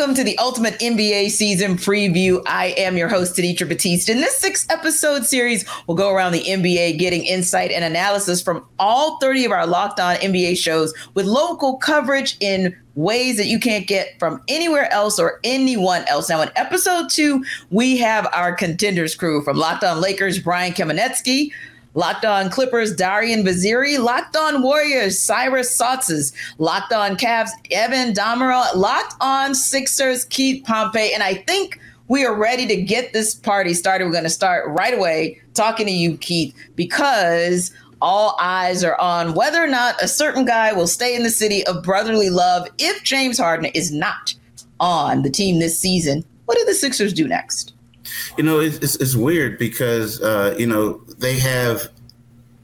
Welcome to the Ultimate NBA Season Preview. I am your host, Tenitra Batiste. In this six episode series, we'll go around the NBA getting insight and analysis from all 30 of our locked on NBA shows with local coverage in ways that you can't get from anywhere else or anyone else. Now, in episode two, we have our contenders crew from Locked On Lakers, Brian Kamenetzky, Locked on Clippers, Darian Vaziri. Locked on Warriors, Cyrus Saatsaz. Locked on Cavs, Evan Dammarell. Locked on Sixers, Keith Pompey. And I think we are ready to get this party started. We're going to start right away talking to you, Keith, because all eyes are on whether or not a certain guy will stay in the city of brotherly love if James Harden is not on the team this season. What do the Sixers do next? You know, it's, it's, it's weird because, uh, you know, they have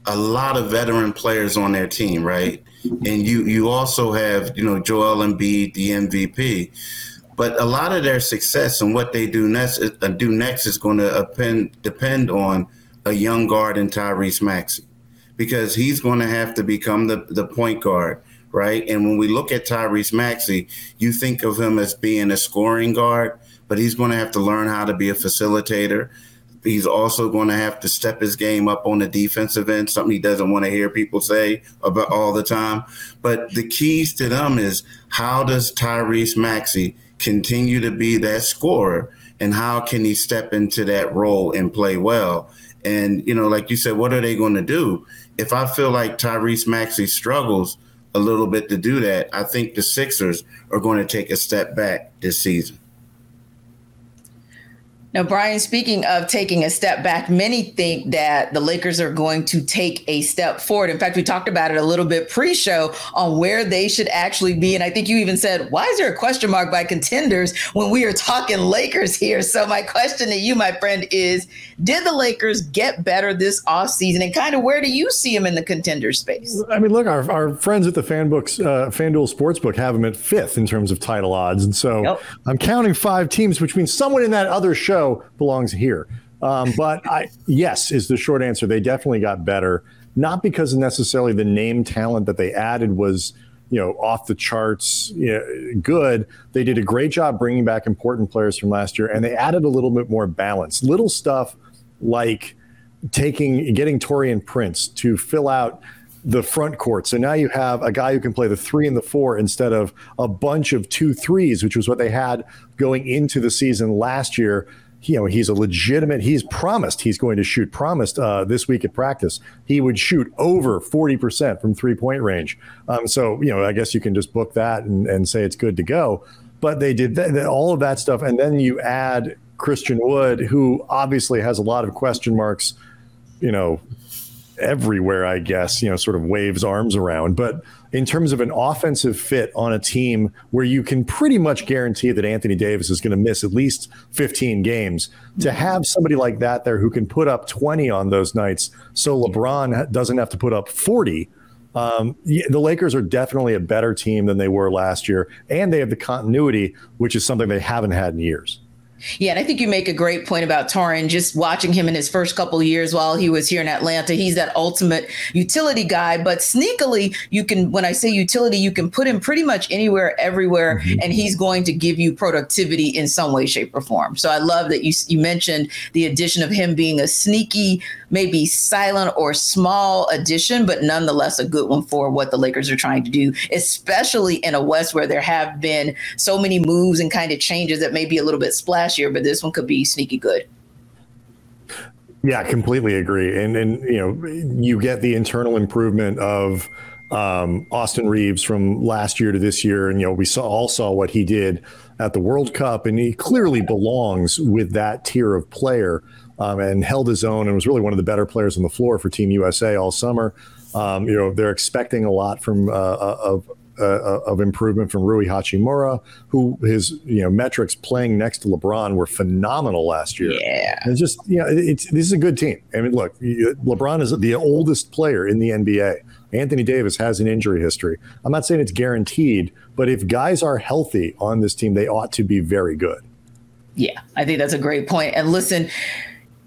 a lot of veteran players on their team, right? And you, you also have, you know, Joel Embiid, the MVP. But a lot of their success and what they do next, uh, do next is going to depend, on a young guard in Tyrese Maxey because he's going to have to become the, the point guard right? And when we look at Tyrese Maxey, you think of him as being a scoring guard, but he's going to have to learn how to be a facilitator. He's also going to have to step his game up on the defensive end, something he doesn't want to hear people say about all the time. But the keys to them is how does Tyrese Maxey continue to be that scorer and how can he step into that role and play well? And, you know, like you said, what are they going to do? If I feel like Tyrese Maxey struggles a little bit to do that, I think the Sixers are going to take a step back this season. Now, Brian, speaking of taking a step back, many think that the Lakers are going to take a step forward. In fact, we talked about it a little bit pre show on where they should actually be. And I think you even said, why is there a question mark by contenders when we are talking Lakers here? So, my question to you, my friend, is did the Lakers get better this offseason? And kind of where do you see them in the contender space? I mean, look, our, our friends at the FanBooks, uh, FanDuel Sportsbook have them at fifth in terms of title odds. And so yep. I'm counting five teams, which means someone in that other show belongs here. Um, but I, yes, is the short answer. They definitely got better, not because necessarily the name talent that they added was, you know, off the charts you know, good. They did a great job bringing back important players from last year, and they added a little bit more balance. Little stuff like taking, getting Taurean Prince to fill out the front court. So now you have a guy who can play the three and the four instead of a bunch of two threes, which was what they had going into the season last year you know he's a legitimate he's promised he's going to shoot promised uh, this week at practice he would shoot over 40% from three point range. Um, so you know i guess you can just book that and, and say it's good to go. But they did th- all of that stuff and then you add christian wood who obviously has a lot of question marks you know everywhere i guess you know sort of waves arms around. But in terms of an offensive fit on a team where you can pretty much guarantee that Anthony Davis is going to miss at least 15 games, to have somebody like that there who can put up 20 on those nights so LeBron doesn't have to put up 40. Um, the Lakers are definitely a better team than they were last year, and they have the continuity, which is something they haven't had in years. Yeah, and I think you make a great point about Taurean. Just watching him in his first couple years while he was here in Atlanta, he's that ultimate utility guy. But sneakily, you can, when I say utility, you can put him pretty much anywhere, everywhere, mm-hmm. and he's going to give you productivity in some way, shape, or form. So I love that you you mentioned the addition of him being a sneaky, maybe silent or small addition, but nonetheless a good one for what the Lakers are trying to do, especially in a West where there have been so many moves and kind of changes that may be a little bit splashier, but this one could be sneaky good. Yeah, completely agree. And and you know, you get the internal improvement of um, Austin Reaves from last year to this year, and you know, we saw all saw what he did at the World Cup, and he clearly belongs with that tier of player. Um, and held his own and was really one of the better players on the floor for Team USA all summer. Um, you know, they're expecting a lot from uh, uh of uh, uh, of improvement from Rui Hachimura, who his you know metrics playing next to LeBron were phenomenal last year. Yeah, and just you know, it's this is a good team. I mean, look, LeBron is the oldest player in the NBA. Anthony Davis has an injury history. I'm not saying it's guaranteed, but if guys are healthy on this team, they ought to be very good. Yeah, I think that's a great point. And listen,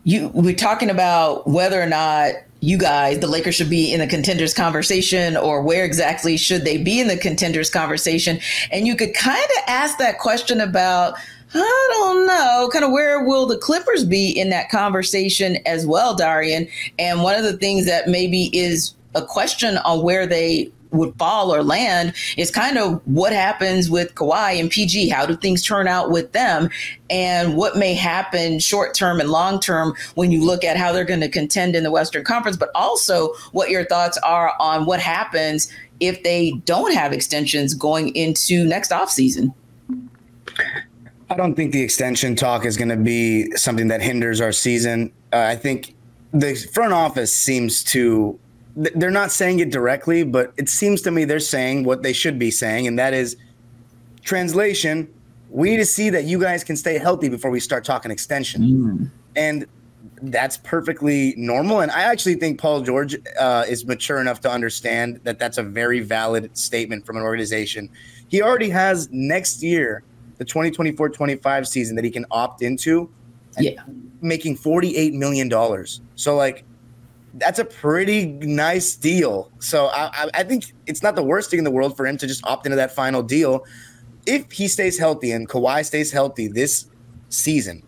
you we're talking about whether or not you guys, the Lakers should be in the contenders conversation, or where exactly should they be in the contenders conversation? And you could kind of ask that question about, I don't know, kind of where will the Clippers be in that conversation as well, Darian? And one of the things that maybe is a question on where they would fall or land is kind of what happens with Kawhi and PG. How do things turn out with them? And what may happen short term and long term when you look at how they're going to contend in the Western Conference, but also what your thoughts are on what happens if they don't have extensions going into next offseason. I don't think the extension talk is going to be something that hinders our season. Uh, I think the front office seems to they're not saying it directly, but it seems to me they're saying what they should be saying, and that is translation. We need to see that you guys can stay healthy before we start talking extension, mm. and that's perfectly normal. And I actually think Paul George uh, is mature enough to understand that that's a very valid statement from an organization. He already has next year, the 2024-25 season that he can opt into. Yeah, making forty-eight million dollars. So like that's a pretty nice deal. So I, I, think it's not the worst thing in the world for him to just opt into that final deal. If he stays healthy and Kawhi stays healthy this season,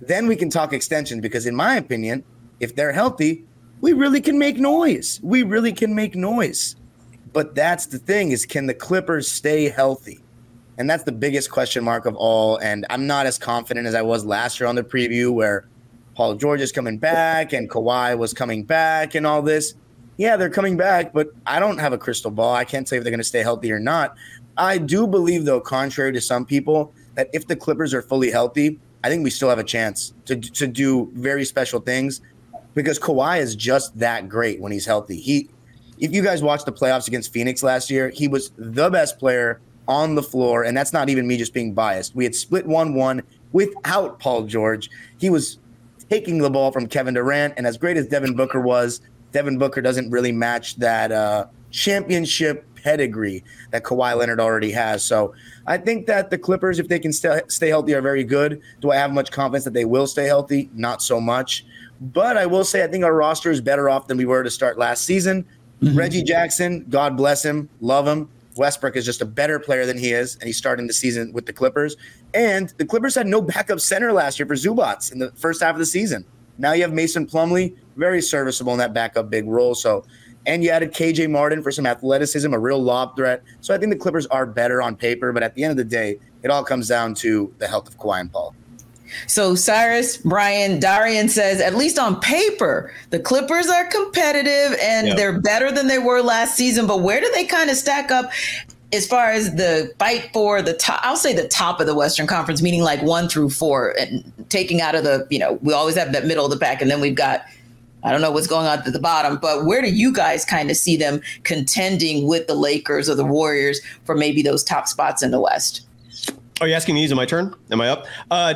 then we can talk extension because, in my opinion, if they're healthy, we really can make noise. We really can make noise. But that's the thing is can the Clippers stay healthy? And that's the biggest question mark of all. And I'm not as confident as I was last year on the preview where – Paul George is coming back and Kawhi was coming back and all this. Yeah, they're coming back, but I don't have a crystal ball. I can't say if they're going to stay healthy or not. I do believe, though, contrary to some people, that if the Clippers are fully healthy, I think we still have a chance to, to do very special things because Kawhi is just that great when he's healthy. He, if you guys watched the playoffs against Phoenix last year, he was the best player on the floor, and that's not even me just being biased. We had split one-one without Paul George. He was taking the ball from Kevin Durant. And as great as Devin Booker was, Devin Booker doesn't really match that uh, championship pedigree that Kawhi Leonard already has. So I think that the Clippers, if they can st- stay healthy, are very good. Do I have much confidence that they will stay healthy? Not so much. But I will say I think our roster is better off than we were to start last season. Mm-hmm. Reggie Jackson, God bless him, love him. Westbrook is just a better player than he is, and he's starting the season with the Clippers. And the Clippers had no backup center last year for Zubac in the first half of the season. Now you have Mason Plumlee, very serviceable in that backup big role. So, and you added KJ Martin for some athleticism, a real lob threat. So I think the Clippers are better on paper, but at the end of the day, it all comes down to the health of Kawhi and Paul. So Cyrus, Brian, Darian says, at least on paper, the Clippers are competitive and yep. they're better than they were last season. But where do they kind of stack up as far as the fight for the top, I'll say the top of the Western Conference, meaning like one through four, and taking out of the, you know, we always have that middle of the pack, and then we've got, I don't know what's going on at the bottom, but where do you guys kind of see them contending with the Lakers or the Warriors for maybe those top spots in the West? Are you asking me? Is it my turn? Am I up? Uh,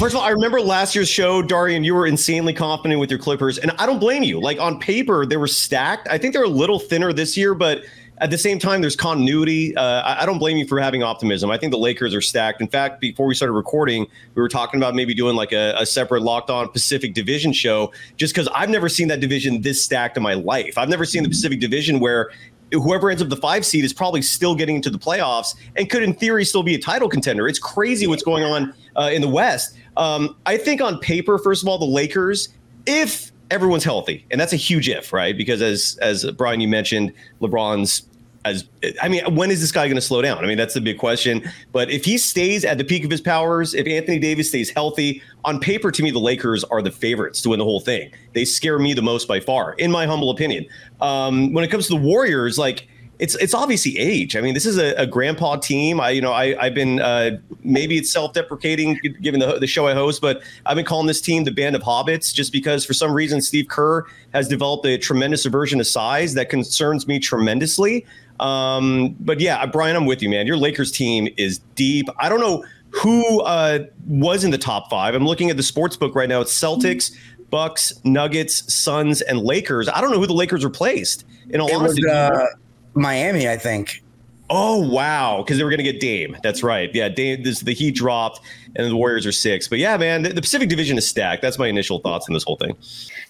first of all, I remember last year's show, Darian. You were insanely confident with your Clippers, and I don't blame you. Like on paper, they were stacked. I think they're a little thinner this year, but at the same time, there's continuity. Uh, I, don't blame you for having optimism. I think the Lakers are stacked. In fact, before we started recording, we were talking about maybe doing like a, a separate Locked On Pacific Division show, just because I've never seen that division this stacked in my life. I've never seen the Pacific Division where whoever ends up the five seed is probably still getting into the playoffs and could, in theory, still be a title contender. It's crazy what's going on uh, in the West. Um, I think on paper, first of all, the Lakers, if everyone's healthy, and that's a huge if, right? Because as as Brian you mentioned, LeBron's as I mean, when is this guy going to slow down? I mean, that's the big question. But if he stays at the peak of his powers, if Anthony Davis stays healthy, on paper, to me, the Lakers are the favorites to win the whole thing. They scare me the most by far, in my humble opinion. Um, when it comes to the Warriors, like it's it's obviously age. I mean, this is a, a grandpa team. I you know I I've been uh, maybe it's self deprecating given the the show I host, but I've been calling this team the band of hobbits just because for some reason Steve Kerr has developed a tremendous aversion to size that concerns me tremendously. Um, but yeah, Brian, I'm with you, man. Your Lakers team is deep. I don't know who uh, was in the top five. I'm looking at the sports book right now. It's Celtics, Bucks, Nuggets, Suns, and Lakers. I don't know who the Lakers replaced. In all it honesty, was, uh, Miami, I think. Oh wow, because they were going to get Dame. That's right. Yeah, Dame. This the Heat dropped, and the Warriors are six. But yeah, man, the, the Pacific Division is stacked. That's my initial thoughts on this whole thing.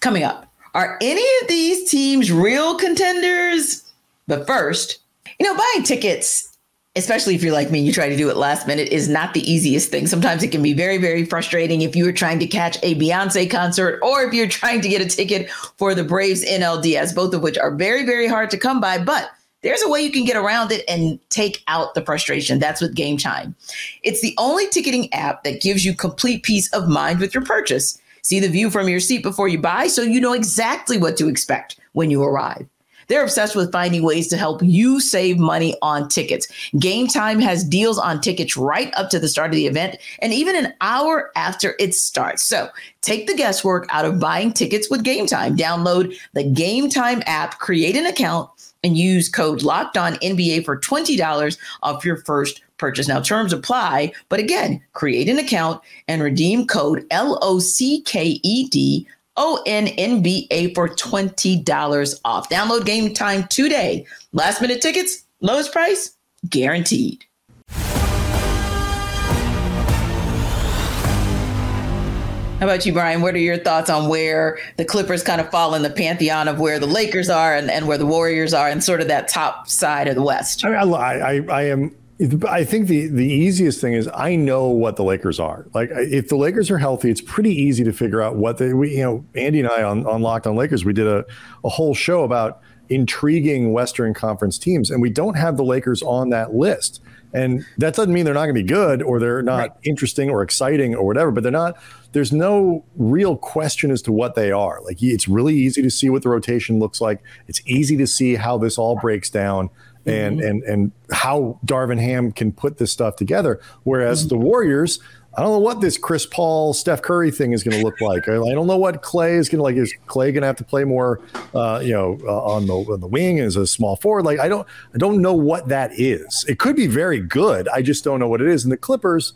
Coming up. Are any of these teams real contenders? But first, you know, buying tickets especially if you're like me, and you try to do it last minute, is not the easiest thing. Sometimes it can be very, very frustrating if you are trying to catch a Beyonce concert or if you're trying to get a ticket for the Braves NLDS, both of which are very, very hard to come by. But there's a way you can get around it and take out the frustration. That's with Gametime. It's the only ticketing app that gives you complete peace of mind with your purchase. See the view from your seat before you buy so you know exactly what to expect when you arrive. They're obsessed with finding ways to help you save money on tickets. Gametime has deals on tickets right up to the start of the event and even an hour after it starts. So take the guesswork out of buying tickets with Gametime. Download the Gametime app, create an account, and use code locked on NBA for $20 off your first purchase. Now, terms apply, but again, create an account and redeem code L O C K E D O N N B A for $20 off. Download Gametime today. Last minute tickets, lowest price, guaranteed. How about you, Brian? What are your thoughts on where the Clippers kind of fall in the pantheon of where the Lakers are and, and where the Warriors are and sort of that top side of the West? I, I, I am I think the the easiest thing is I know what the Lakers are. Like if the Lakers are healthy, it's pretty easy to figure out what they. We, you know, Andy and I on on Locked On Lakers, we did a a whole show about intriguing Western Conference teams, and we don't have the Lakers on that list. And that doesn't mean they're not going to be good or they're not right. interesting or exciting or whatever, but they're not. There's no real question as to what they are. Like it's really easy to see what the rotation looks like. It's easy to see how this all breaks down and mm-hmm. and and how Darvin Ham can put this stuff together. Whereas mm-hmm. the Warriors, I don't know what this Chris Paul, Steph Curry thing is going to look like. I, don't know what Clay is going to like. Is Clay going to have to play more, uh, you know, uh, on the on the wing as a small forward? Like I don't I don't know what that is. It could be very good. I just don't know what it is. And the Clippers.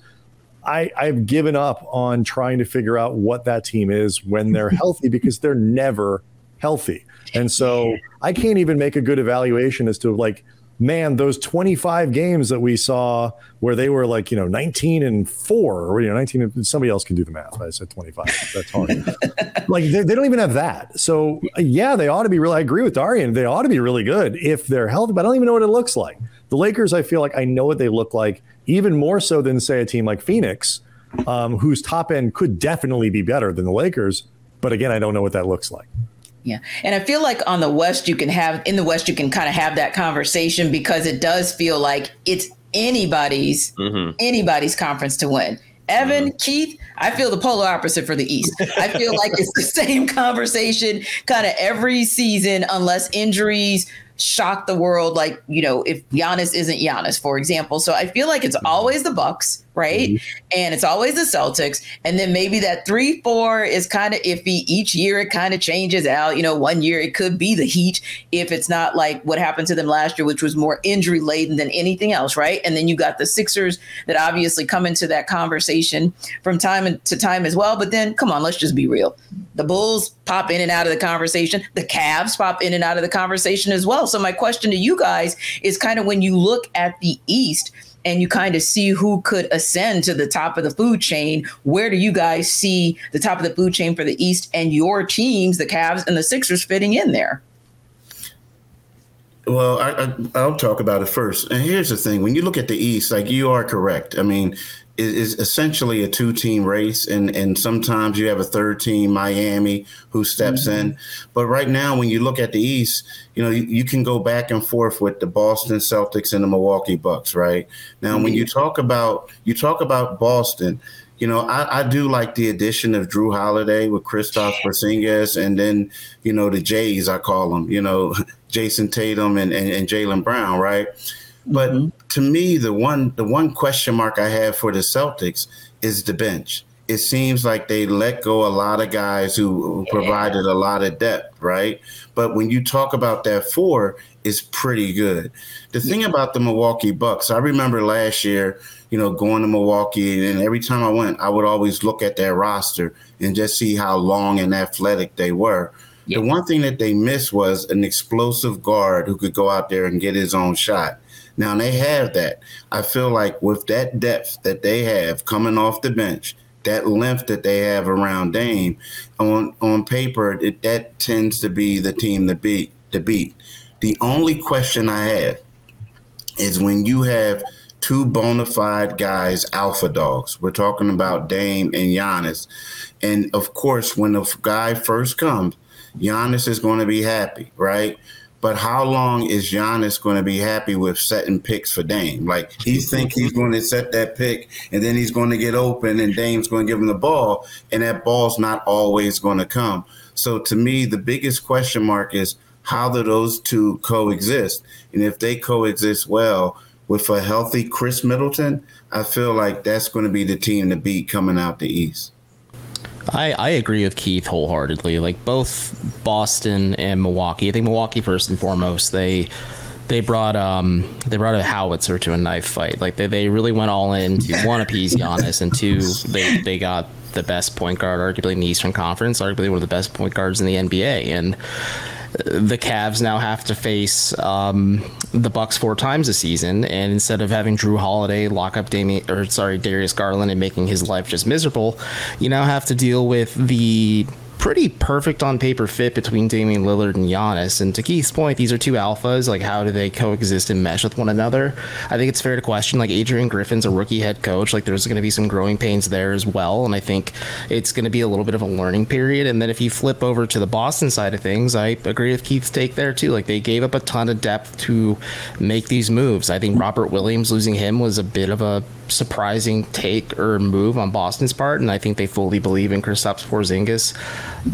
I, I've given up on trying to figure out what that team is when they're healthy because they're never healthy. And so I can't even make a good evaluation as to like man, those 25 games that we saw where they were like, you know, 19 and four, or, you know, 19, somebody else can do the math. I said 25. That's hard. like, they, they, don't even have that. So, yeah, they ought to be really, I agree with Darian. They ought to be really good if they're healthy, but I don't even know what it looks like. The Lakers, I feel like I know what they look like, even more so than, say, a team like Phoenix, um, whose top end could definitely be better than the Lakers. But again, I don't know what that looks like. Yeah. And I feel like on the West, you can have, in the West, you can kind of have that conversation because it does feel like it's anybody's, mm-hmm. anybody's conference to win. Evan, mm-hmm. Keith, I feel the polar opposite for the East. I feel like it's the same conversation kind of every season, unless injuries shock the world. Like, you know, if Giannis isn't Giannis, for example. So I feel like it's mm-hmm. always the Bucks right? Mm-hmm. And it's always the Celtics. And then maybe that three, four is kind of iffy. Each year it kind of changes out. You know, one year it could be the Heat if it's not like what happened to them last year, which was more injury laden than anything else, right? And then you got the Sixers that obviously come into that conversation from time to time as well. But then come on, let's just be real. The Bulls pop in and out of the conversation. The Cavs pop in and out of the conversation as well. So my question to you guys is kind of when you look at the East, and you kind of see who could ascend to the top of the food chain. Where do you guys see the top of the food chain for the East and your teams, the Cavs and the Sixers, fitting in there? Well, I, will talk about it first. And here's the thing: when you look at the East, like you are correct. I mean, is essentially a two team race and and sometimes you have a third team Miami who steps mm-hmm. in but right now when you look at the East you know you, you, can go back and forth with the Boston Celtics and the Milwaukee Bucks right now mm-hmm. when you talk about you talk about Boston you know I, I do like the addition of Jrue Holiday with Kristaps Porzingis and then you know the Jays I call them you know Jayson Tatum and, and, and Jaylen Brown right but mm-hmm. to me, the one the one question mark I have for the Celtics is the bench. It seems like they let go a lot of guys who provided a lot of depth, right? But when you talk about that four, it's pretty good. The thing about the Milwaukee Bucks, I remember last year, you know, going to Milwaukee, and every time I went, I would always look at their roster and just see how long and athletic they were. The one thing that they missed was an explosive guard who could go out there and get his own shot. Now they have that. I feel like with that depth that they have coming off the bench, that length that they have around Dame, on on paper, it, that tends to be the team to beat. To beat. The only question I have is when you have two bona fide guys, alpha dogs. We're talking about Dame and Giannis. And of course, when the guy first comes, Giannis is going to be happy, right? But how long is Giannis going to be happy with setting picks for Dame? Like he think he's going to set that pick, and then he's going to get open, and Dame's going to give him the ball, and that ball's not always going to come. So to me, the biggest question mark is how do those two coexist? And if they coexist well with a healthy Khris Middleton, I feel like that's going to be the team to beat coming out the East. I, I agree with Keith wholeheartedly. Like both Boston and Milwaukee. I think Milwaukee first and foremost. They they brought um they brought a howitzer to a knife fight. Like they, they really went all in to one appease Giannis and two they they got the best point guard arguably in the Eastern Conference, arguably one of the best point guards in the NBA. And the Cavs now have to face um, the Bucks four times a season, and instead of having Jrue Holiday lock up Damian or sorry Darius Garland and making his life just miserable, you now have to deal with the pretty perfect on paper fit between Damian Lillard and Giannis. And to Keith's point, these are two alphas. Like, how do they coexist and mesh with one another? I think it's fair to question. Like, Adrian Griffin's a rookie head coach. Like, there's going to be some growing pains there as well. And I think it's going to be a little bit of a learning period. And then if you flip over to the Boston side of things, I agree with Keith's take there too. Like, they gave up a ton of depth to make these moves. I think Robert Williams losing him was a bit of a surprising take or move on Boston's part, and I think they fully believe in Kristaps Porzingis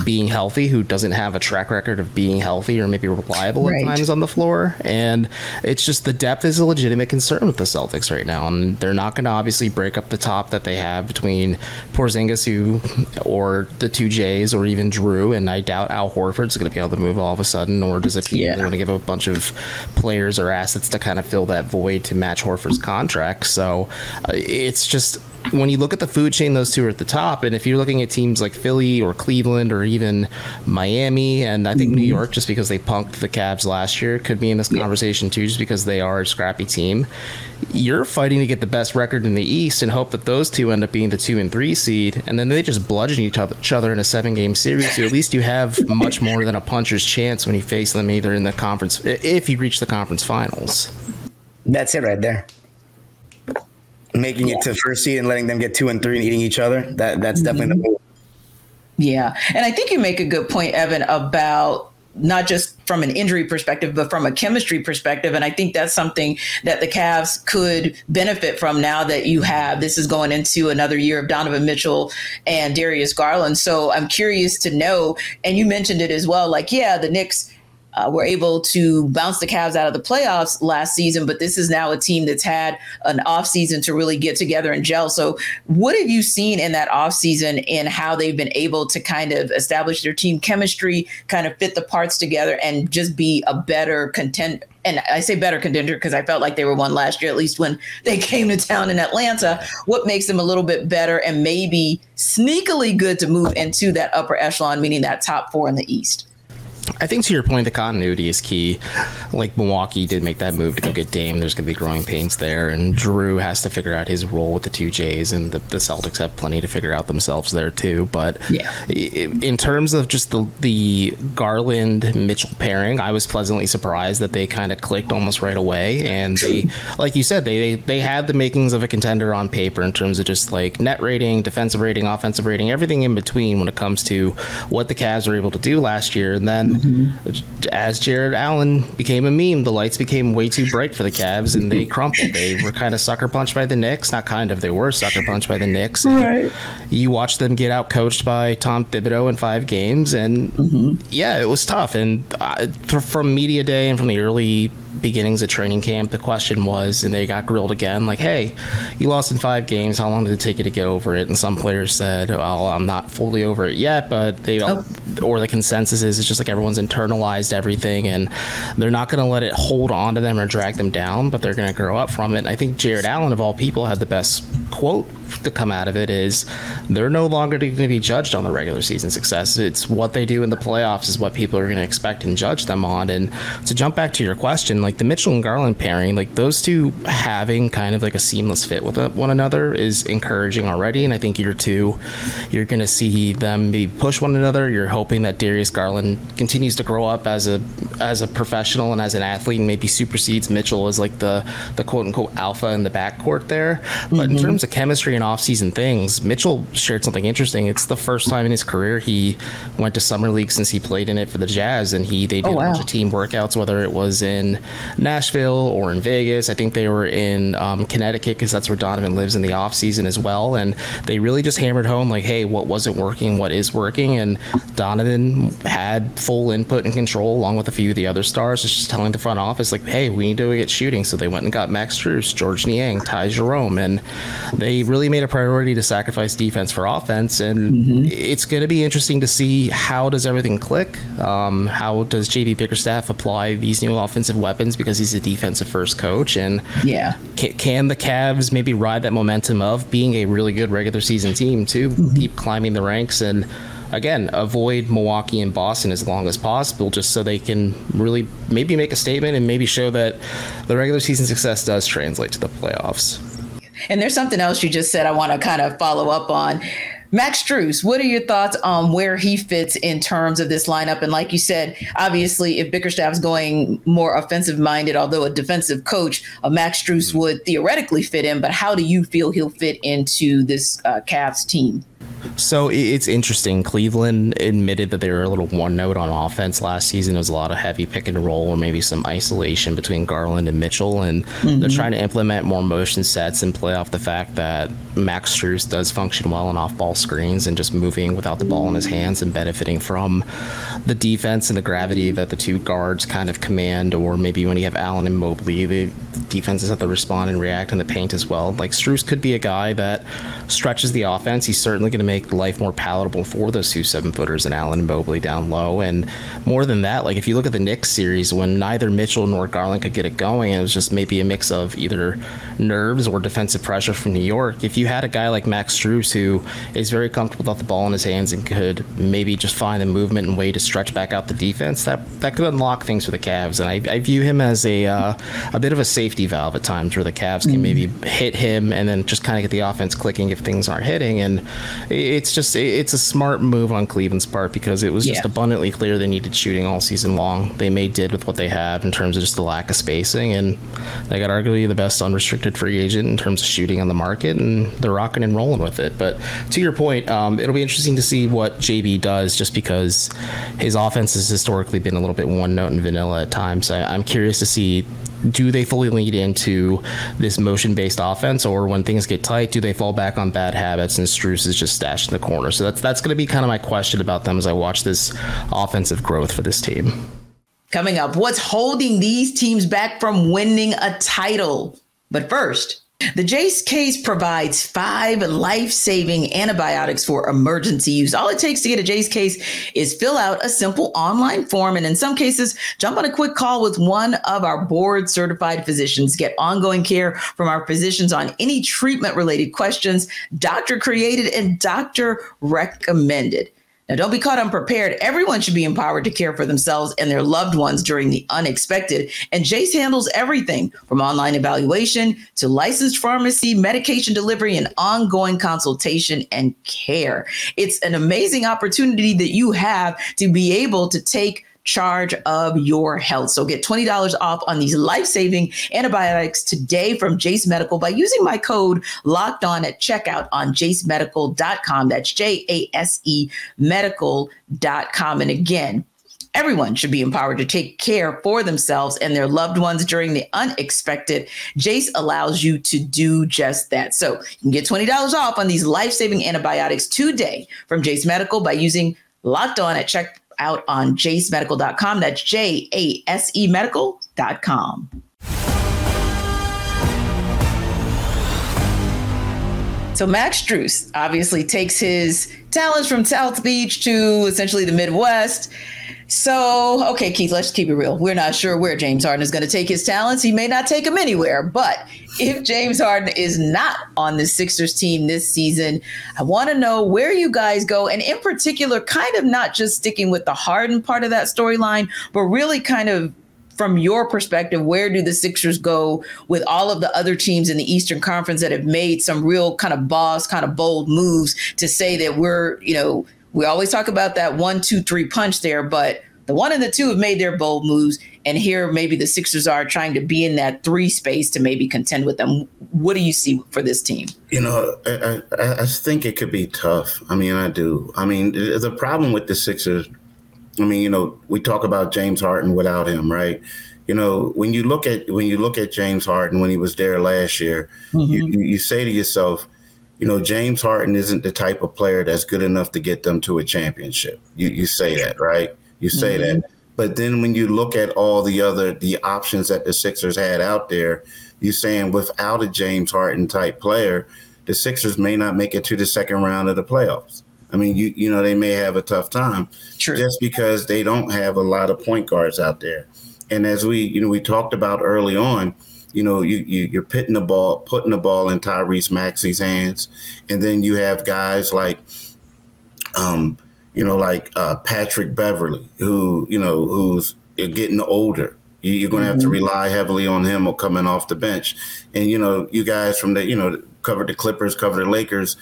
being healthy, who doesn't have a track record of being healthy or maybe reliable right. at times on the floor. And it's just the depth is a legitimate concern with the Celtics right now, and they're not going to obviously break up the top that they have between Porzingis, who or the two Jays, or even Jrue, And I doubt Al Horford's going to be able to move all of a sudden, or does it yeah. want to give a bunch of players or assets to kind of fill that void to match Horford's contract? So it's just when you look at the food chain, those two are at the top. And if you're looking at teams like Philly or Cleveland or even Miami, and I think mm-hmm. New York, just because they punked the Cavs last year, could be in this conversation too, just because they are a scrappy team. You're fighting to get the best record in the East and hope that those two end up being the two and three seed, and then they just bludgeon each other in a seven game series. So at least you have much more than a puncher's chance when you face them either in the conference, if you reach the conference finals. That's it right there making yeah. it to first seed and letting them get two and three and eating each other. That that's mm-hmm. definitely the move. Yeah, and I think you make a good point, Evan, about not just from an injury perspective, but from a chemistry perspective. And I think that's something that the Cavs could benefit from now that you have this is going into another year of Donovan Mitchell and Darius Garland. So I'm curious to know, and you mentioned it as well, like, yeah, the Knicks uh, were able to bounce the Cavs out of the playoffs last season, but this is now a team that's had an offseason to really get together and gel. So, what have you seen in that offseason and how they've been able to kind of establish their team chemistry, kind of fit the parts together, and just be a better contender? And I say better contender because I felt like they were one last year, at least when they came to town in Atlanta. What makes them a little bit better and maybe sneakily good to move into that upper echelon, meaning that top four in the East? I think to your point, the continuity is key. Like Milwaukee did make that move to go get Dame. There's going to be growing pains there, and Jrue has to figure out his role with the two Jays, and the, the Celtics have plenty to figure out themselves there too. But yeah. in terms of just the the Garland Mitchell pairing, I was pleasantly surprised that they kind of clicked almost right away, and they, like you said, they, they they had the makings of a contender on paper in terms of just like net rating, defensive rating, offensive rating, everything in between when it comes to what the Cavs were able to do last year, and then Mm-hmm. As Jarrett Allen became a meme, the lights became way too bright for the Cavs and they crumpled. They were kind of sucker punched by the Knicks. Not kind of, they were sucker punched by the Knicks. Right. You watched them get out coached by Tom Thibodeau in five games, and mm-hmm. yeah, it was tough. And uh, from media day and from the early beginnings of training camp, the question was, and they got grilled again, like, hey, you lost in five games. How long did it take you to get over it? And some players said, well, I'm not fully over it yet, but they, oh. or the consensus is it's just like everyone's internalized everything and they're not going to let it hold on to them or drag them down, but they're going to grow up from it. And I think Jarrett Allen, of all people, had the best quote to come out of it is they're no longer going to be judged on the regular season success. It's what they do in the playoffs is what people are going to expect and judge them on. And to jump back to your question, like the Mitchell and Garland pairing, like those two having kind of like a seamless fit with one another is encouraging already. And I think year two, you're going to see them be push one another. You're hoping that Darius Garland continues to grow up as a as a professional and as an athlete, and maybe supersedes Mitchell as like the the quote unquote alpha in the backcourt there. But mm-hmm. in terms of chemistry and offseason things, Mitchell shared something interesting. It's the first time in his career he went to summer league since he played in it for the Jazz, and he they did oh, wow. a bunch of team workouts, whether it was in Nashville or in Vegas. I think they were in um, Connecticut because that's where Donovan lives in the offseason as well. And they really just hammered home like, hey, what wasn't working, what is working, and Donovan had full input and control along with a few of the other stars, just telling the front office like, hey, we need to get shooting. So they went and got Max Strus, Georges Niang, Ty Jerome, and they really made a priority to sacrifice defense for offense. And mm-hmm. it's going to be interesting to see how does everything click. Um, how does JB Bickerstaff apply these new offensive weapons because he's a defensive first coach? And yeah, can, can the Cavs maybe ride that momentum of being a really good regular season team to mm-hmm. keep climbing the ranks and again, avoid Milwaukee and Boston as long as possible, just so they can really maybe make a statement and maybe show that the regular season success does translate to the playoffs. And there's something else you just said I want to kind of follow up on. Max Strus, what are your thoughts on where he fits in terms of this lineup? And like you said, obviously, if Bickerstaff's going more offensive minded, although a defensive coach, a Max Strus would theoretically fit in. But how do you feel he'll fit into this uh, Cavs team? So it's interesting. Cleveland admitted that they were a little one note on offense last season. It was a lot of heavy pick and roll or maybe some isolation between Garland and Mitchell. And mm-hmm. they're trying to implement more motion sets and play off the fact that Max Strus does function well on off ball screens and just moving without the ball in his hands and benefiting from the defense and the gravity that the two guards kind of command. Or maybe when you have Allen and Mobley, the defenses have to respond and react in the paint as well. Like Strus could be a guy that stretches the offense. He's certainly going to make life more palatable for those two seven footers and Allen and Mobley down low. And more than that, like if you look at the Knicks series, when neither Mitchell nor Garland could get it going, it was just maybe a mix of either nerves or defensive pressure from New York. If you had a guy like Max Strus who is very comfortable with the ball in his hands and could maybe just find the movement and way to stretch back out the defense, that that could unlock things for the Cavs. And I, I view him as a uh, a bit of a safety valve at times where the Cavs can mm-hmm. maybe hit him and then just kind of get the offense clicking if things aren't hitting. And it's just it's a smart move on Cleveland's part because it was just yeah. abundantly clear they needed shooting all season long. They made did with what they had in terms of just the lack of spacing, and they got arguably the best unrestricted free agent in terms of shooting on the market, and they're rocking and rolling with it. But to your point, um, it'll be interesting to see what JB does, just because his offense has historically been a little bit one note and vanilla at times. I, I'm curious to see do they fully lead into this motion based offense, or when things get tight, do they fall back on bad habits and Strus is just stashed in the corner? So that's that's going to be kind of my question about them as I watch this offensive growth for this team. Coming up, what's holding these teams back from winning a title? But first, the Jase case provides five life saving antibiotics for emergency use. All it takes to get a Jase case is fill out a simple online form, and in some cases, jump on a quick call with one of our board certified physicians. Get ongoing care from our physicians on any treatment related questions, doctor created and doctor recommended. Now, don't be caught unprepared. Everyone should be empowered to care for themselves and their loved ones during the unexpected. And Jase handles everything from online evaluation to licensed pharmacy, medication delivery, and ongoing consultation and care. It's an amazing opportunity that you have to be able to take charge of your health. So get $20 off on these life-saving antibiotics today from Jase Medical by using my code locked on at checkout on jasemedical.com. That's J-A-S-E medical.com. And again, Everyone should be empowered to take care for themselves and their loved ones during the unexpected. Jase allows you to do just that. So you can get $20 off on these life saving antibiotics today from Jase Medical by using locked on at check out on jasemedical.com. That's J A S E medical.com. So Max Strus obviously takes his talents from South Beach to essentially the Midwest. So, okay, Keith, let's keep it real. We're not sure where James Harden is going to take his talents. He may not take them anywhere. But if James Harden is not on the Sixers team this season, I want to know where you guys go. And in particular, kind of not just sticking with the Harden part of that storyline, but really kind of from your perspective, where do the Sixers go with all of the other teams in the Eastern Conference that have made some real kind of boss, kind of bold moves to say that we're, you know, we always talk about that one, two, three punch there, but the one and the two have made their bold moves. And here, maybe the Sixers are trying to be in that three space to maybe contend with them. What do you see for this team? You know, I, I, I think it could be tough. I mean, I do. I mean, the problem with the Sixers, I mean, you know, we talk about James Harden without him, right? You know, when you look at when you look at James Harden when he was there last year, mm-hmm. you, you say to yourself, you know, James Harden isn't the type of player that's good enough to get them to a championship. You you say that, right? You say mm-hmm. that. But then when you look at all the other the options that the Sixers had out there, you're saying without a James Harden type player, the Sixers may not make it to the second round of the playoffs. I mean, you you know, they may have a tough time True. just because they don't have a lot of point guards out there. And as we, you know, we talked about early on, you know, you, you are putting the ball, putting the ball in Tyrese Maxey's hands, and then you have guys like, um, you know, like uh, Patrick Beverley, who you know who's getting older. You're going to have to mm-hmm. rely heavily on him or coming off the bench, and you know, you guys from the you know covered the Clippers, covered the Lakers.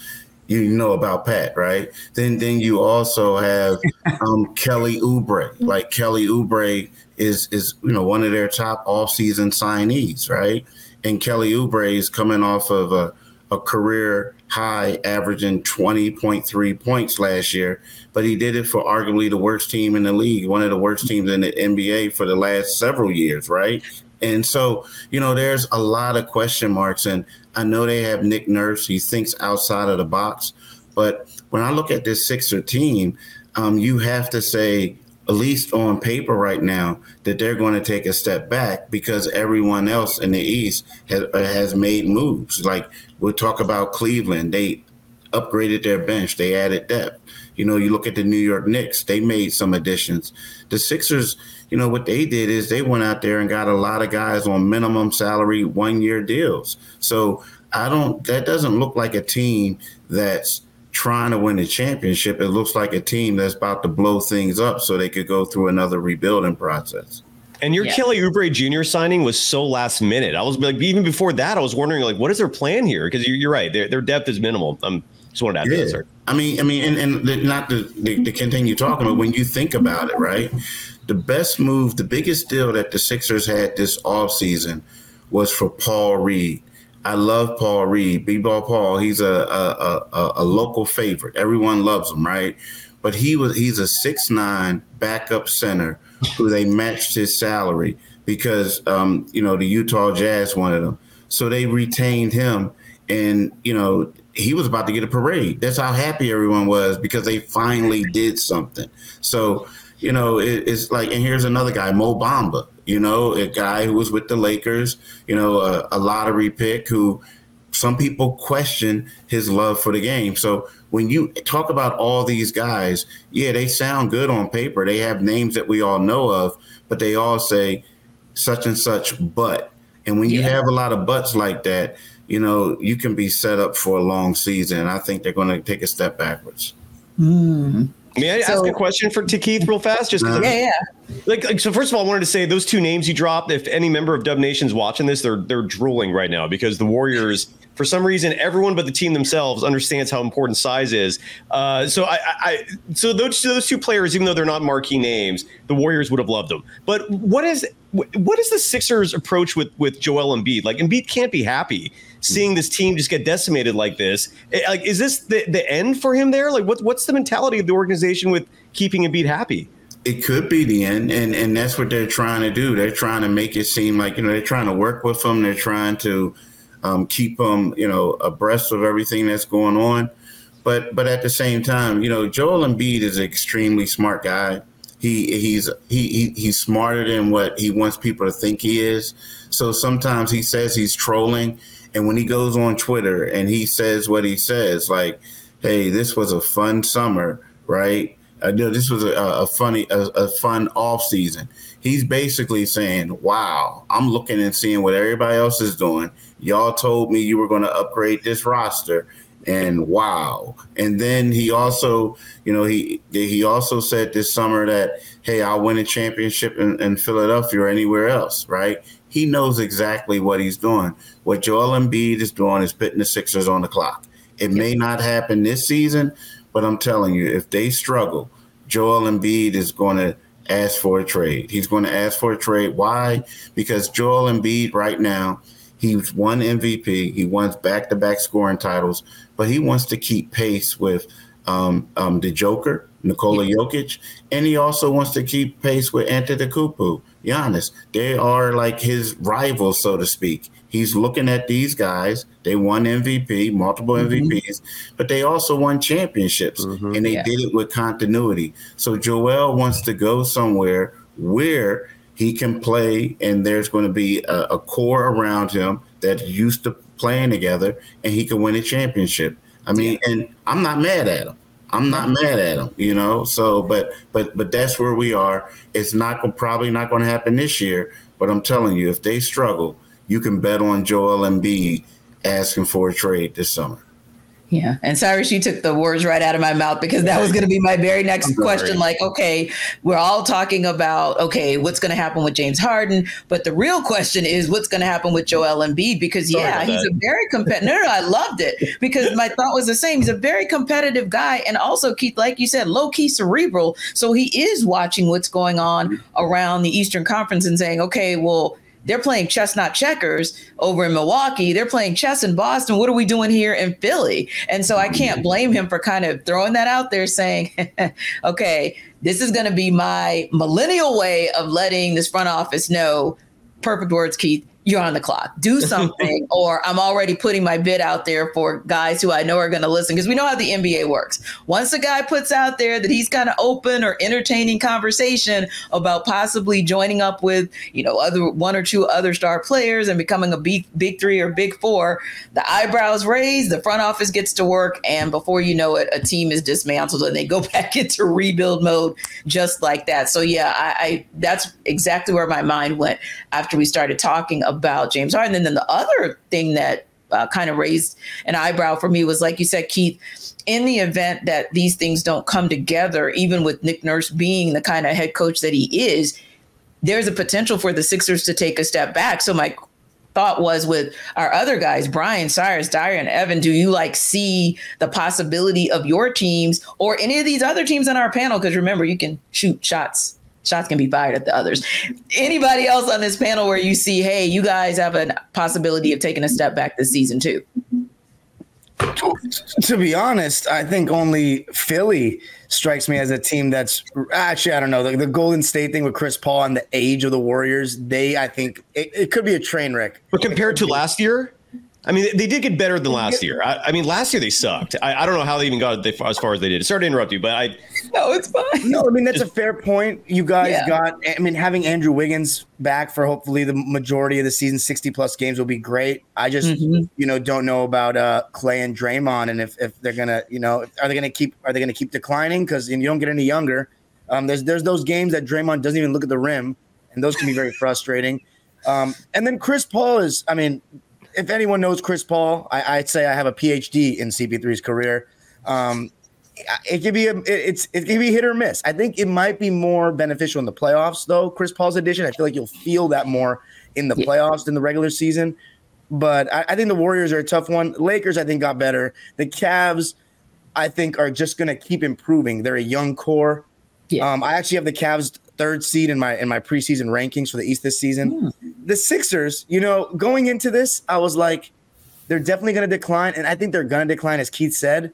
You know about Pat, right? Then, then you also have um, Kelly Oubre. Like Kelly Oubre is is you know one of their top off-season signees, right? And Kelly Oubre is coming off of a, a career high, averaging 20.3 points last year, but he did it for arguably the worst team in the league, one of the worst teams in the NBA for the last several years, right? And so, you know, there's a lot of question marks. And I know they have Nick Nurse. He thinks outside of the box. But when I look at this Sixer team, um, you have to say, at least on paper right now, that they're going to take a step back because everyone else in the East has, has made moves. Like we'll talk about Cleveland. They upgraded their bench, they added depth. You know, you look at the New York Knicks, they made some additions. The Sixers, you know, what they did is they went out there and got a lot of guys on minimum salary one year deals. So I don't, that doesn't look like a team that's trying to win a championship. It looks like a team that's about to blow things up so they could go through another rebuilding process. And your yeah. Kelly Oubre Jr. signing was so last minute. I was like, even before that, I was wondering, like, what is their plan here? Because you're, you're, right, their, their depth is minimal. I'm just wanted to add yeah. that. I mean, I mean, and, and not to, to continue talking, but when you think about it, right, the best move, the biggest deal that the Sixers had this offseason was for Paul Reed. I love Paul Reed, B-ball Paul. He's a, a, a, a local favorite. Everyone loves him, right? But he was he's a six nine backup center who they matched his salary because um, you know the Utah Jazz wanted him, so they retained him, and you know he was about to get a parade. That's how happy everyone was because they finally did something. So you know it, it's like, and here's another guy, Mo Bamba you know, a guy who was with the Lakers, you know, a, a lottery pick who some people question his love for the game. So when you talk about all these guys, yeah, they sound good on paper. They have names that we all know of, but they all say such and such but. And when you have a lot of buts like that, you know, you can be set up for a long season. I think they're going to take a step backwards. Mm. May I so, ask a question for to Keith real fast? Just yeah, yeah. Like, like, so. First of all, I wanted to say those two names you dropped. If any member of Dub Nation's watching this, they're they're drooling right now because the Warriors, for some reason, everyone but the team themselves understands how important size is. Uh, so I, I, so those those two players, even though they're not marquee names, the Warriors would have loved them. But what is what is the Sixers' approach with with Joel Embiid? Like Embiid can't be happy seeing this team just get decimated like this. Eh, like, is this the, the end for him there? Like, what, what's the mentality of the organization with keeping Embiid happy? It could be the end, and and that's what they're trying to do. They're trying to make it seem like you know they're trying to work with them. They're trying to um, keep them you know abreast of everything that's going on. But but at the same time, you know, Joel Embiid is an extremely smart guy. He he's he, he he's smarter than what he wants people to think he is. So sometimes he says he's trolling, and when he goes on Twitter and he says what he says, like, hey, this was a fun summer, right? Uh, I know this was a, a funny, a, a fun off season. He's basically saying, "Wow, I'm looking and seeing what everybody else is doing. Y'all told me you were going to upgrade this roster, and wow." And then he also, you know, he he also said this summer that, "Hey, I'll win a championship in, in Philadelphia or anywhere else." Right? He knows exactly what he's doing. What Joel Embiid is doing is putting the Sixers on the clock. It may not happen this season, but I'm telling you, if they struggle, Joel Embiid is going to ask for a trade. He's going to ask for a trade. Why? Because Joel Embiid right now, he's won MVP. He wants back-to-back scoring titles, but he wants to keep pace with um, um, the Joker, Nikola Jokic, and he also wants to keep pace with Antetokounmpo, Giannis. They are like his rivals, so to speak. He's looking at these guys. They won MVP, multiple mm-hmm. MVPs, but they also won championships, mm-hmm. and they yeah. did it with continuity. So Joel wants to go somewhere where he can play, and there's going to be a, a core around him that used to playing together, and he can win a championship. I mean, yeah. and I'm not mad at him. I'm not mad at them, you know. So, but but but that's where we are. It's not gonna, probably not going to happen this year. But I'm telling you, if they struggle, you can bet on Joel Embiid asking for a trade this summer. Yeah. And Cyrus, you took the words right out of my mouth because that was going to be my very next question. Like, okay, we're all talking about, okay, what's going to happen with James Harden? But the real question is what's going to happen with Joel Embiid? Because, yeah, he's that. a very competitive. no, no, I loved it because my thought was the same. He's a very competitive guy. And also, Keith, like you said, low key cerebral. So he is watching what's going on around the Eastern Conference and saying, okay, well, they're playing chess, not checkers over in Milwaukee. They're playing chess in Boston. What are we doing here in Philly? And so I can't blame him for kind of throwing that out there saying, okay, this is going to be my millennial way of letting this front office know. Perfect words, Keith you're on the clock. Do something, or I'm already putting my bid out there for guys who I know are going to listen because we know how the NBA works. Once a guy puts out there that he's kind of open or entertaining conversation about possibly joining up with, you know, other one or two other star players and becoming a big, big three or big four, the eyebrows raise, the front office gets to work, and before you know it, a team is dismantled and they go back into rebuild mode just like that. So yeah, I, I that's exactly where my mind went after we started talking about James Harden. And then the other thing that uh, kind of raised an eyebrow for me was, like you said, Keith, in the event that these things don't come together, even with Nick Nurse being the kind of head coach that he is, there's a potential for the Sixers to take a step back. So my thought was with our other guys, Brian, Cyrus, Dyer, and Evan, do you like see the possibility of your teams or any of these other teams on our panel? Because remember, you can shoot shots shots can be fired at the others. Anybody else on this panel where you see, hey, you guys have a possibility of taking a step back this season too? To be honest, I think only Philly strikes me as a team that's actually I don't know the, the, Golden State thing with Chris Paul and the age of the Warriors. They I think it, it could be a train wreck. But compared to last year, I mean, they did get better than last year. I, I mean, last year they sucked. I, I, don't know how they even got as far as they did. Sorry to interrupt you, but I. No, it's fine. No, I mean that's just, a fair point. You guys yeah. got. I mean, having Andrew Wiggins back for hopefully the majority of the season, sixty plus games will be great. I just, mm-hmm. you know, don't know about uh, Klay and Draymond, and if, if they're gonna, you know, are they gonna keep are they gonna keep declining because you don't get any younger. Um, there's there's those games that Draymond doesn't even look at the rim, and those can be very frustrating. Um, and then Chris Paul is, I mean, if anyone knows Chris Paul, I, would say I have a PhD in CP3's career. Um, it could be a it's it can be hit or miss. I think it might be more beneficial in the playoffs though. Chris Paul's addition, I feel like you'll feel that more in the yeah. playoffs than the regular season. But I, I, think the Warriors are a tough one. Lakers, I think, got better. The Cavs, I think, are just going to keep improving. They're a young core. Yeah. Um, I actually have the Cavs third seed in my in my preseason rankings for the East this season. Mm. The Sixers, you know, going into this, I was like, they're definitely going to decline, and I think they're going to decline, as Keith said.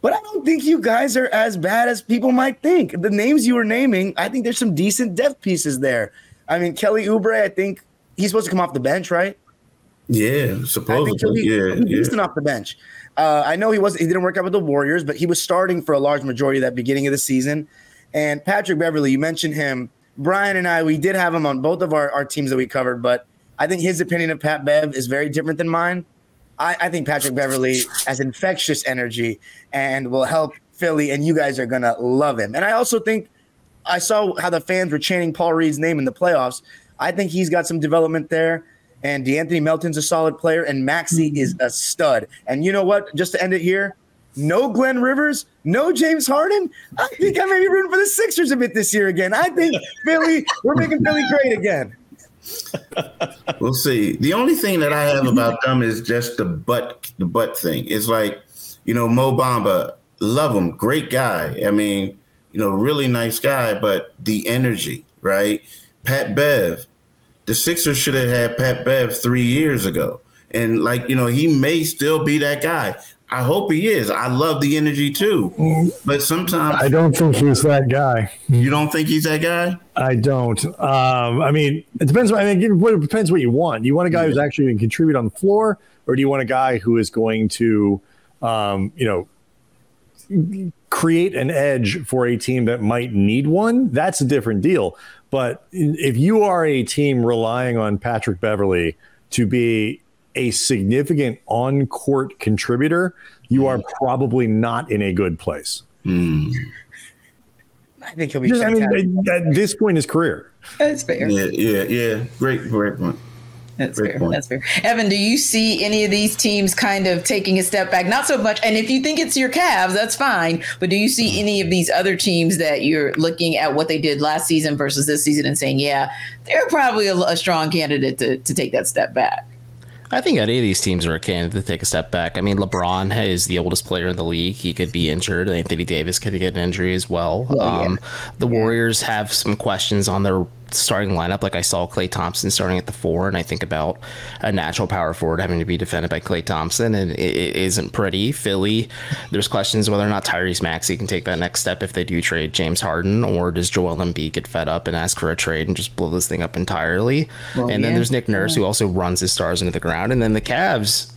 But I don't think you guys are as bad as people might think. The names you were naming, I think there's some decent depth pieces there. I mean, Kelly Oubre, I think he's supposed to come off the bench, right? Yeah, supposedly. Be, yeah, yeah. decent off the bench. Uh, I know he was he didn't work out with the Warriors, but he was starting for a large majority of that beginning of the season. And Patrick Beverley, you mentioned him. Brian and I, we did have him on both of our, our teams that we covered, but I think his opinion of Pat Bev is very different than mine. I, I think Patrick Beverley has infectious energy and will help Philly, and you guys are gonna love him. And I also think I saw how the fans were chanting Paul Reed's name in the playoffs. I think he's got some development there. And De'Anthony Melton's a solid player, and Maxey mm-hmm. is a stud. And you know what? Just to end it here, no Glenn Rivers, no James Harden. I think I may be rooting for the Sixers a bit this year again. I think Philly, we're making Philly great again. we'll see. The only thing that I have about them is just the butt, the butt thing. It's like, you know, Mo Bamba, love him, great guy. I mean, you know, really nice guy, but the energy, right? Pat Bev, the Sixers should have had Pat Bev three years ago. And like, you know, he may still be that guy. I hope he is. I love the energy too. But sometimes I don't think he's that guy. You don't think he's that guy? I don't. Um, I mean, it depends. I mean, it depends what you want. You want a guy who's actually going to contribute on the floor, or do you want a guy who is going to, um, you know, create an edge for a team that might need one? That's a different deal. But if you are a team relying on Patrick Beverley to be a significant on court contributor, you are probably not in a good place. Mm. I think he'll be. Just, I mean, at this point in his career. That's fair. Yeah, yeah, yeah. Great, great point. That's Great fair. Point. That's fair. Evan, do you see any of these teams kind of taking a step back? Not so much. And if you think it's your Cavs, that's fine. But do you see any of these other teams that you're looking at what they did last season versus this season and saying, yeah, they're probably a, a strong candidate to, to take that step back? I think any of these teams are a candidate to take a step back. I mean, LeBron is the oldest player in the league. He could be injured. Anthony Davis could get an injury as well. well um, yeah. The Warriors have some questions on their starting lineup. Like I saw Klay Thompson starting at the four, and I think about a natural power forward having to be defended by Klay Thompson, and it, it isn't pretty. Philly, there's questions whether or not Tyrese Maxey can take that next step if they do trade James Harden, or does Joel Embiid get fed up and ask for a trade and just blow this thing up entirely? Well, and yeah. then there's Nick Nurse, who also runs his stars into the ground, and then the Cavs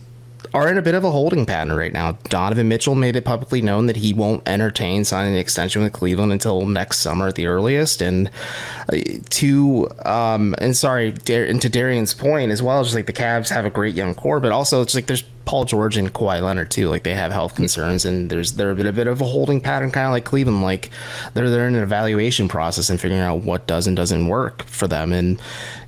are in a bit of a holding pattern right now. Donovan Mitchell made it publicly known that he won't entertain signing an extension with Cleveland until next summer at the earliest. And uh, to um, and sorry, Dar- and to Darian's point as well, just like the Cavs have a great young core, but also it's like there's Paul George and Kawhi Leonard too. Like they have health concerns, and there's they're a bit, a bit of a holding pattern, kind of like Cleveland. Like they're they're in an evaluation process and figuring out what does and doesn't work for them. And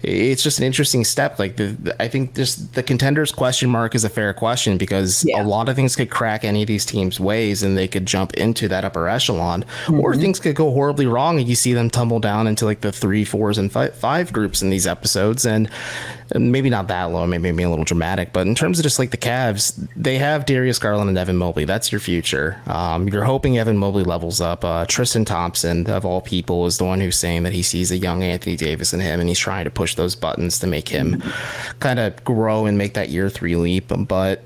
it's just an interesting step. Like the, the I think just the contenders question mark is a fair question because yeah. a lot of things could crack any of these teams' ways, and they could jump into that upper echelon, mm-hmm. or things could go horribly wrong, and you see them tumble down into like the three, fours, and five, five groups in these episodes, and maybe not that low, maybe, maybe a little dramatic, but in terms of just like the Cavs, they have Darius Garland and Evan Mobley. That's your future. Um, you're hoping Evan Mobley levels up. Uh, Tristan Thompson, of all people, is the one who's saying that he sees a young Anthony Davis in him, and he's trying to push those buttons to make him kind of grow and make that year three leap. But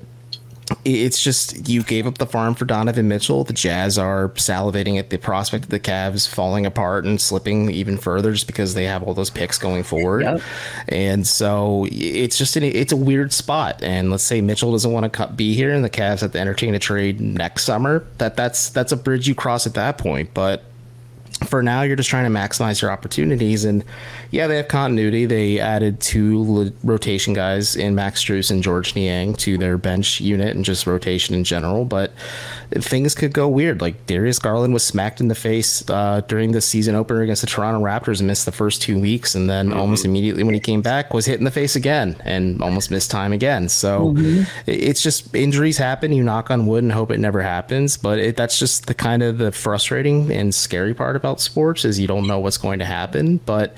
it's just you gave up the farm for Donovan Mitchell. The Jazz are salivating at the prospect of the Cavs falling apart and slipping even further just because they have all those picks going forward. Yep. And so it's just an, it's a weird spot. And let's say Mitchell doesn't want to be here, and the Cavs have to entertain a trade next summer. That that's that's a bridge you cross at that point. But for now, you're just trying to maximize your opportunities. And yeah, they have continuity. They added two rotation guys in Max Strus and Georges Niang to their bench unit and just rotation in general. But things could go weird. Like Darius Garland was smacked in the face uh, during the season opener against the Toronto Raptors and missed the first two weeks, and then mm-hmm. almost immediately when he came back was hit in the face again and almost missed time again. So mm-hmm. it's just injuries happen. You knock on wood and hope it never happens. But it, that's just the kind of the frustrating and scary part about sports is you don't know what's going to happen. But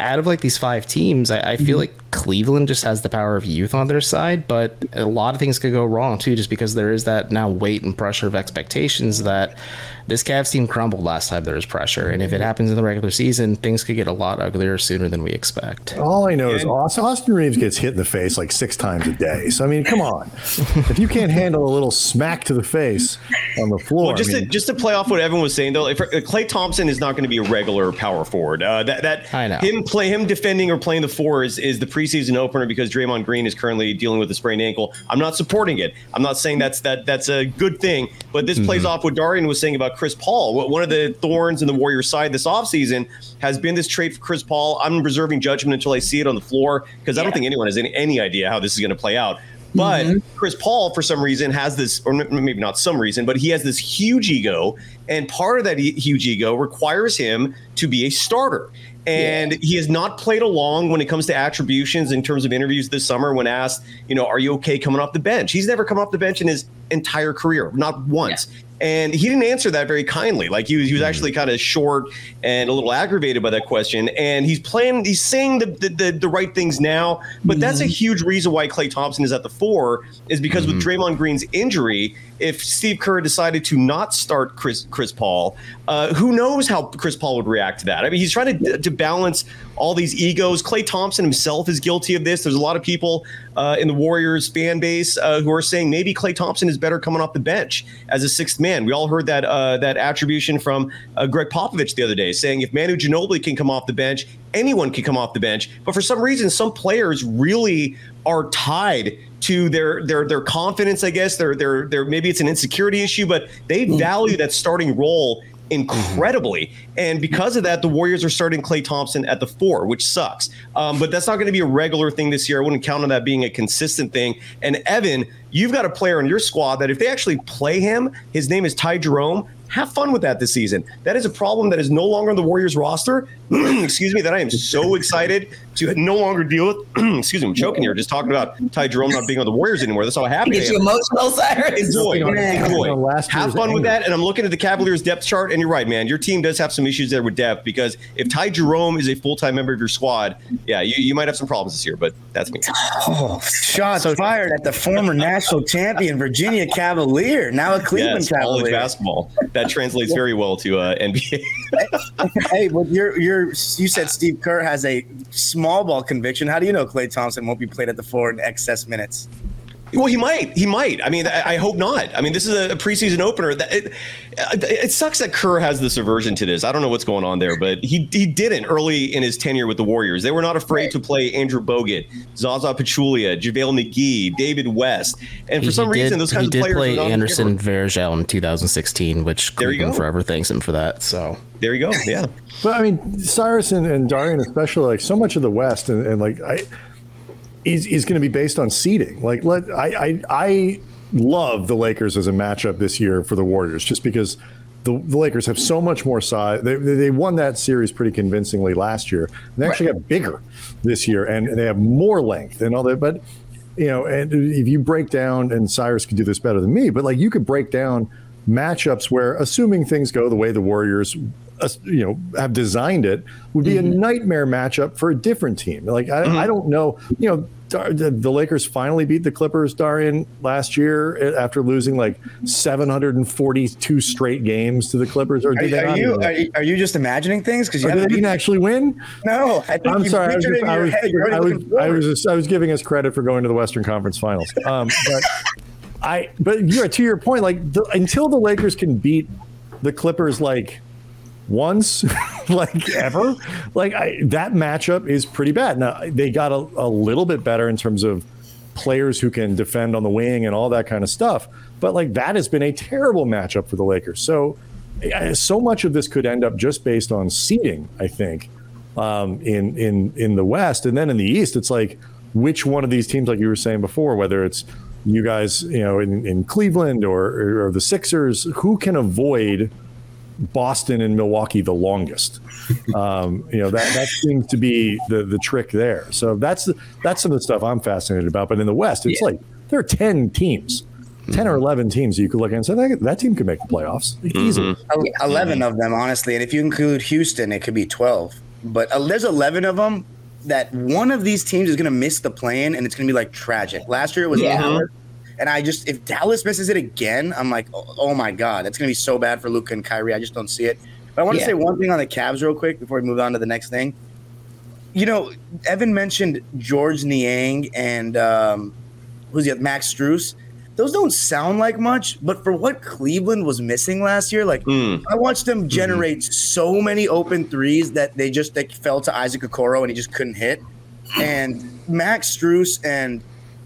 out of like these five teams, I, I feel mm-hmm. like Cleveland just has the power of youth on their side, but a lot of things could go wrong too, just because there is that now weight and pressure of expectations that this Cavs team crumbled last time there was pressure, and if it happens in the regular season, things could get a lot uglier sooner than we expect. All I know is Austin, Austin Reaves gets hit in the face like six times a day. So I mean, come on, if you can't handle a little smack to the face on the floor, well, just I mean, to, just to play off what everyone was saying though, if Klay Thompson is not going to be a regular power forward, uh, that that I know. him play him defending or playing the four is, is the preseason opener because Draymond Green is currently dealing with a sprained ankle. I'm not supporting it. I'm not saying that's that that's a good thing, but this mm-hmm. plays off what Darian was saying about Chris Paul. What one of the thorns in the Warriors side this offseason has been this trade for Chris Paul. I'm reserving judgment until I see it on the floor because yeah. I don't think anyone has any, any idea how this is going to play out. But mm-hmm. Chris Paul, for some reason, has this, or maybe not some reason, but he has this huge ego. And part of that huge ego requires him to be a starter. And yeah. he has not played along when it comes to attributions in terms of interviews this summer when asked, you know, are you okay coming off the bench? He's never come off the bench in his entire career, not once. Yeah. And he didn't answer that very kindly. Like he was, he was actually mm. kind of short and a little aggravated by that question. And he's playing, he's saying the the, the, the right things now. But mm-hmm. that's a mm-hmm. huge reason why Klay Thompson is at the four, is because mm-hmm. with Draymond Green's injury, if Steve Kerr decided to not start Chris Chris Paul, uh, who knows how Chris Paul would react to that? I mean, he's trying to to balance all these egos. Klay Thompson himself is guilty of this. There's a lot of people uh, in the Warriors fan base uh, who are saying maybe Klay Thompson is better coming off the bench as a sixth man. We all heard that uh, that attribution from uh, Gregg Popovich the other day, saying if Manu Ginobili can come off the bench, anyone can come off the bench. But for some reason, some players really are tied to their their their confidence. I guess their their their maybe it's an insecurity issue, but they mm-hmm. value that starting role incredibly. And because of that, the Warriors are starting Klay Thompson at the four, which sucks. Um, but that's not going to be a regular thing this year. I wouldn't count on that being a consistent thing. And Evan, you've got a player in your squad that if they actually play him, his name is Ty Jerome. Have fun with that this season. That is a problem that is no longer on the Warriors roster. excuse me, that I am so excited to no longer deal with. excuse me, I'm choking here just talking about Ty Jerome not being on the Warriors anymore. That's how happy Get you emotional, Cyrus. Enjoy, enjoy. Have fun with that. And I'm looking at the Cavaliers depth chart, and you're right, man. Your team does have some issues there with depth because if Ty Jerome is a full time member of your squad, yeah, you, you might have some problems this year. But that's me. Oh, shots so, fired at the former national champion Virginia Cavalier, now a Cleveland yes, Cavalier. College basketball. That translates very well to uh, NBA. hey, well, you're you're you said Steve Kerr has a small ball conviction. How do you know Klay Thompson won't be played at the four in excess minutes? Well, he might. He might. I mean, I, I hope not. I mean, this is a preseason opener. That it, it, sucks that Kerr has this aversion to this. I don't know what's going on there, but he he didn't early in his tenure with the Warriors. They were not afraid right. to play Andrew Bogut, Zaza Pachulia, JaVale McGee, David West, and for he, some he reason, did, those kinds of players. He did play Anderson Varejao in 2016, which Cleveland forever thanks him for that. So there you go. Yeah. but I mean, Cyrus and, and Darian, especially, like so much of the West, and, and like I is, is going to be based on seeding. Like, let I, I I love the Lakers as a matchup this year for the Warriors, just because the, the Lakers have so much more size. They, they won that series pretty convincingly last year. They actually right. got bigger this year, and they have more length and all that. But you know, and if you break down, and Cyrus could do this better than me, but like you could break down matchups where, assuming things go the way the Warriors you know have designed it would be mm-hmm. a nightmare matchup for a different team. Like I, mm-hmm. I don't know, you know. The, the Lakers finally beat the Clippers, Darian, last year eh, after losing like 742 straight games to the Clippers. Or did are, are you are, are, you just imagining things because you didn't actually win? No, I am sorry. I was, just, I, was, I, was, I, was, I was giving us credit for going to the Western Conference Finals. Um, but I, but you're to your point, like the, until the Lakers can beat the Clippers, like once, like ever. Like I, that matchup is pretty bad. Now they got a, a little bit better in terms of players who can defend on the wing and all that kind of stuff. But like that has been a terrible matchup for the Lakers. So so much of this could end up just based on seeding. I think um, in in in the West and then in the East, it's like which one of these teams, like you were saying before, whether it's you guys, you know, in, in Cleveland or, or the Sixers, who can avoid Boston and Milwaukee the longest. Um, you know that that seems to be the the trick there. So that's that's some of the stuff I'm fascinated about. But in the West, it's yeah. like there are ten teams. 10 or 11 teams you could look at and say that, that team could make the playoffs easily. Mm-hmm. 11 of them, honestly. And if you include Houston, it could be 12. But uh, there's 11 of them that one of these teams is going to miss the plan and it's going to be like tragic. Last year it was yeah. And I just, if Dallas misses it again, I'm like, oh, oh my God, that's going to be so bad for Luka and Kyrie. I just don't see it. But I want to yeah. say one thing on the Cavs real quick before we move on to the next thing. You know, Evan mentioned Georges Niang and um, who's the other, Max Strus. Those don't sound like much, but for what Cleveland was missing last year, like mm. I watched them hmm. generate mm-hmm. so many open threes that they just they fell to Isaac Okoro and he just couldn't hit. And Max Strus and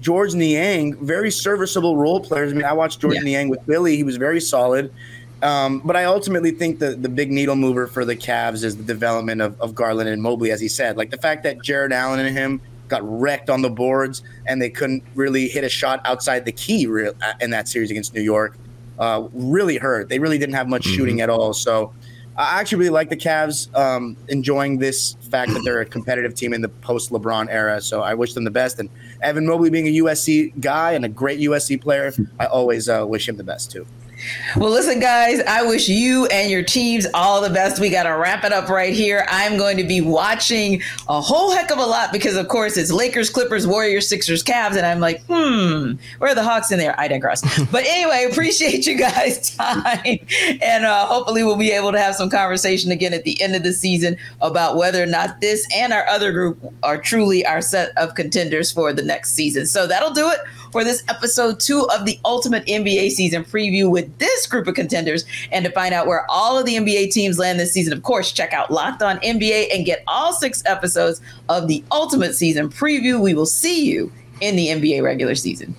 Georges Niang, very serviceable role players. I mean, I watched Georges yeah. Niang with Billy; he was very solid. Um, but I ultimately think the the big needle mover for the Cavs is the development of, of Garland and Mobley, as he said. Like the fact that Jarrett Allen and him got wrecked on the boards, and they couldn't really hit a shot outside the key real, uh, in that series against New York. Uh, really hurt. They really didn't have much mm-hmm. shooting at all. So I actually really like the Cavs um, enjoying this fact that they're a competitive team in the post LeBron era. So I wish them the best. And Evan Mobley being a USC guy and a great USC player, I always uh, wish him the best too. Well, listen, guys, I wish you and your teams all the best. We got to wrap it up right here. I'm going to be watching a whole heck of a lot because, of course, it's Lakers, Clippers, Warriors, Sixers, Cavs. And I'm like, hmm, where are the Hawks in there? I digress. but anyway, appreciate you guys' time. And uh, hopefully, we'll be able to have some conversation again at the end of the season about whether or not this and our other group are truly our set of contenders for the next season. So that'll do it for this episode two of the Ultimate NBA season preview with this group of contenders. And to find out where all of the NBA teams land this season, of course, check out Locked On NBA and get all six episodes of the Ultimate season preview. We will see you in the NBA regular season.